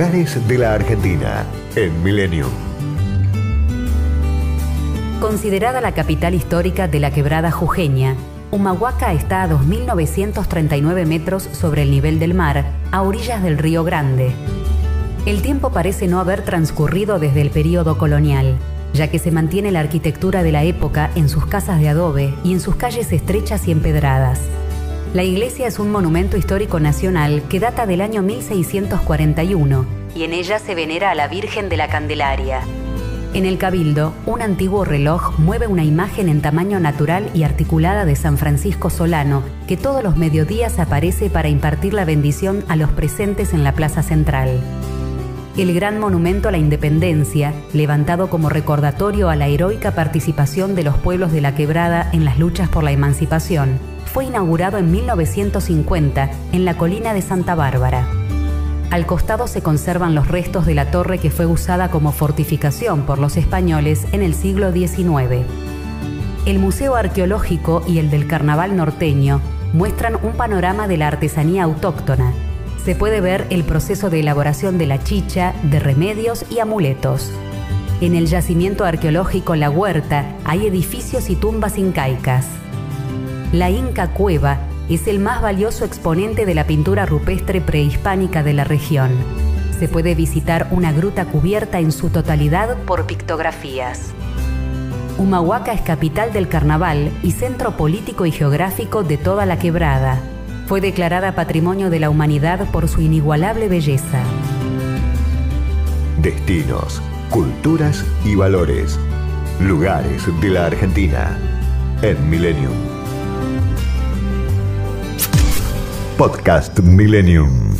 De la Argentina en Millennium. Considerada la capital histórica de la quebrada jujeña, Humahuaca está a 2.939 metros sobre el nivel del mar, a orillas del Río Grande. El tiempo parece no haber transcurrido desde el período colonial, ya que se mantiene la arquitectura de la época en sus casas de adobe y en sus calles estrechas y empedradas. La iglesia es un monumento histórico nacional que data del año 1641 y en ella se venera a la Virgen de la Candelaria. En el Cabildo, un antiguo reloj mueve una imagen en tamaño natural y articulada de San Francisco Solano que todos los mediodías aparece para impartir la bendición a los presentes en la plaza central el gran monumento a la independencia, levantado como recordatorio a la heroica participación de los pueblos de la quebrada en las luchas por la emancipación, fue inaugurado en 1950 en la colina de Santa Bárbara. Al costado se conservan los restos de la torre que fue usada como fortificación por los españoles en el siglo XIX. El Museo Arqueológico y el del Carnaval norteño muestran un panorama de la artesanía autóctona, se puede ver el proceso de elaboración de la chicha, de remedios y amuletos. En el yacimiento arqueológico La Huerta hay edificios y tumbas incaicas. La Inca Cueva es el más valioso exponente de la pintura rupestre prehispánica de la región. Se puede visitar una gruta cubierta en su totalidad por pictografías. Humahuaca es capital del carnaval y centro político y geográfico de toda la quebrada fue declarada Patrimonio de la Humanidad por su inigualable belleza. Destinos, culturas y valores. Lugares de la Argentina en Millennium. Podcast Millennium.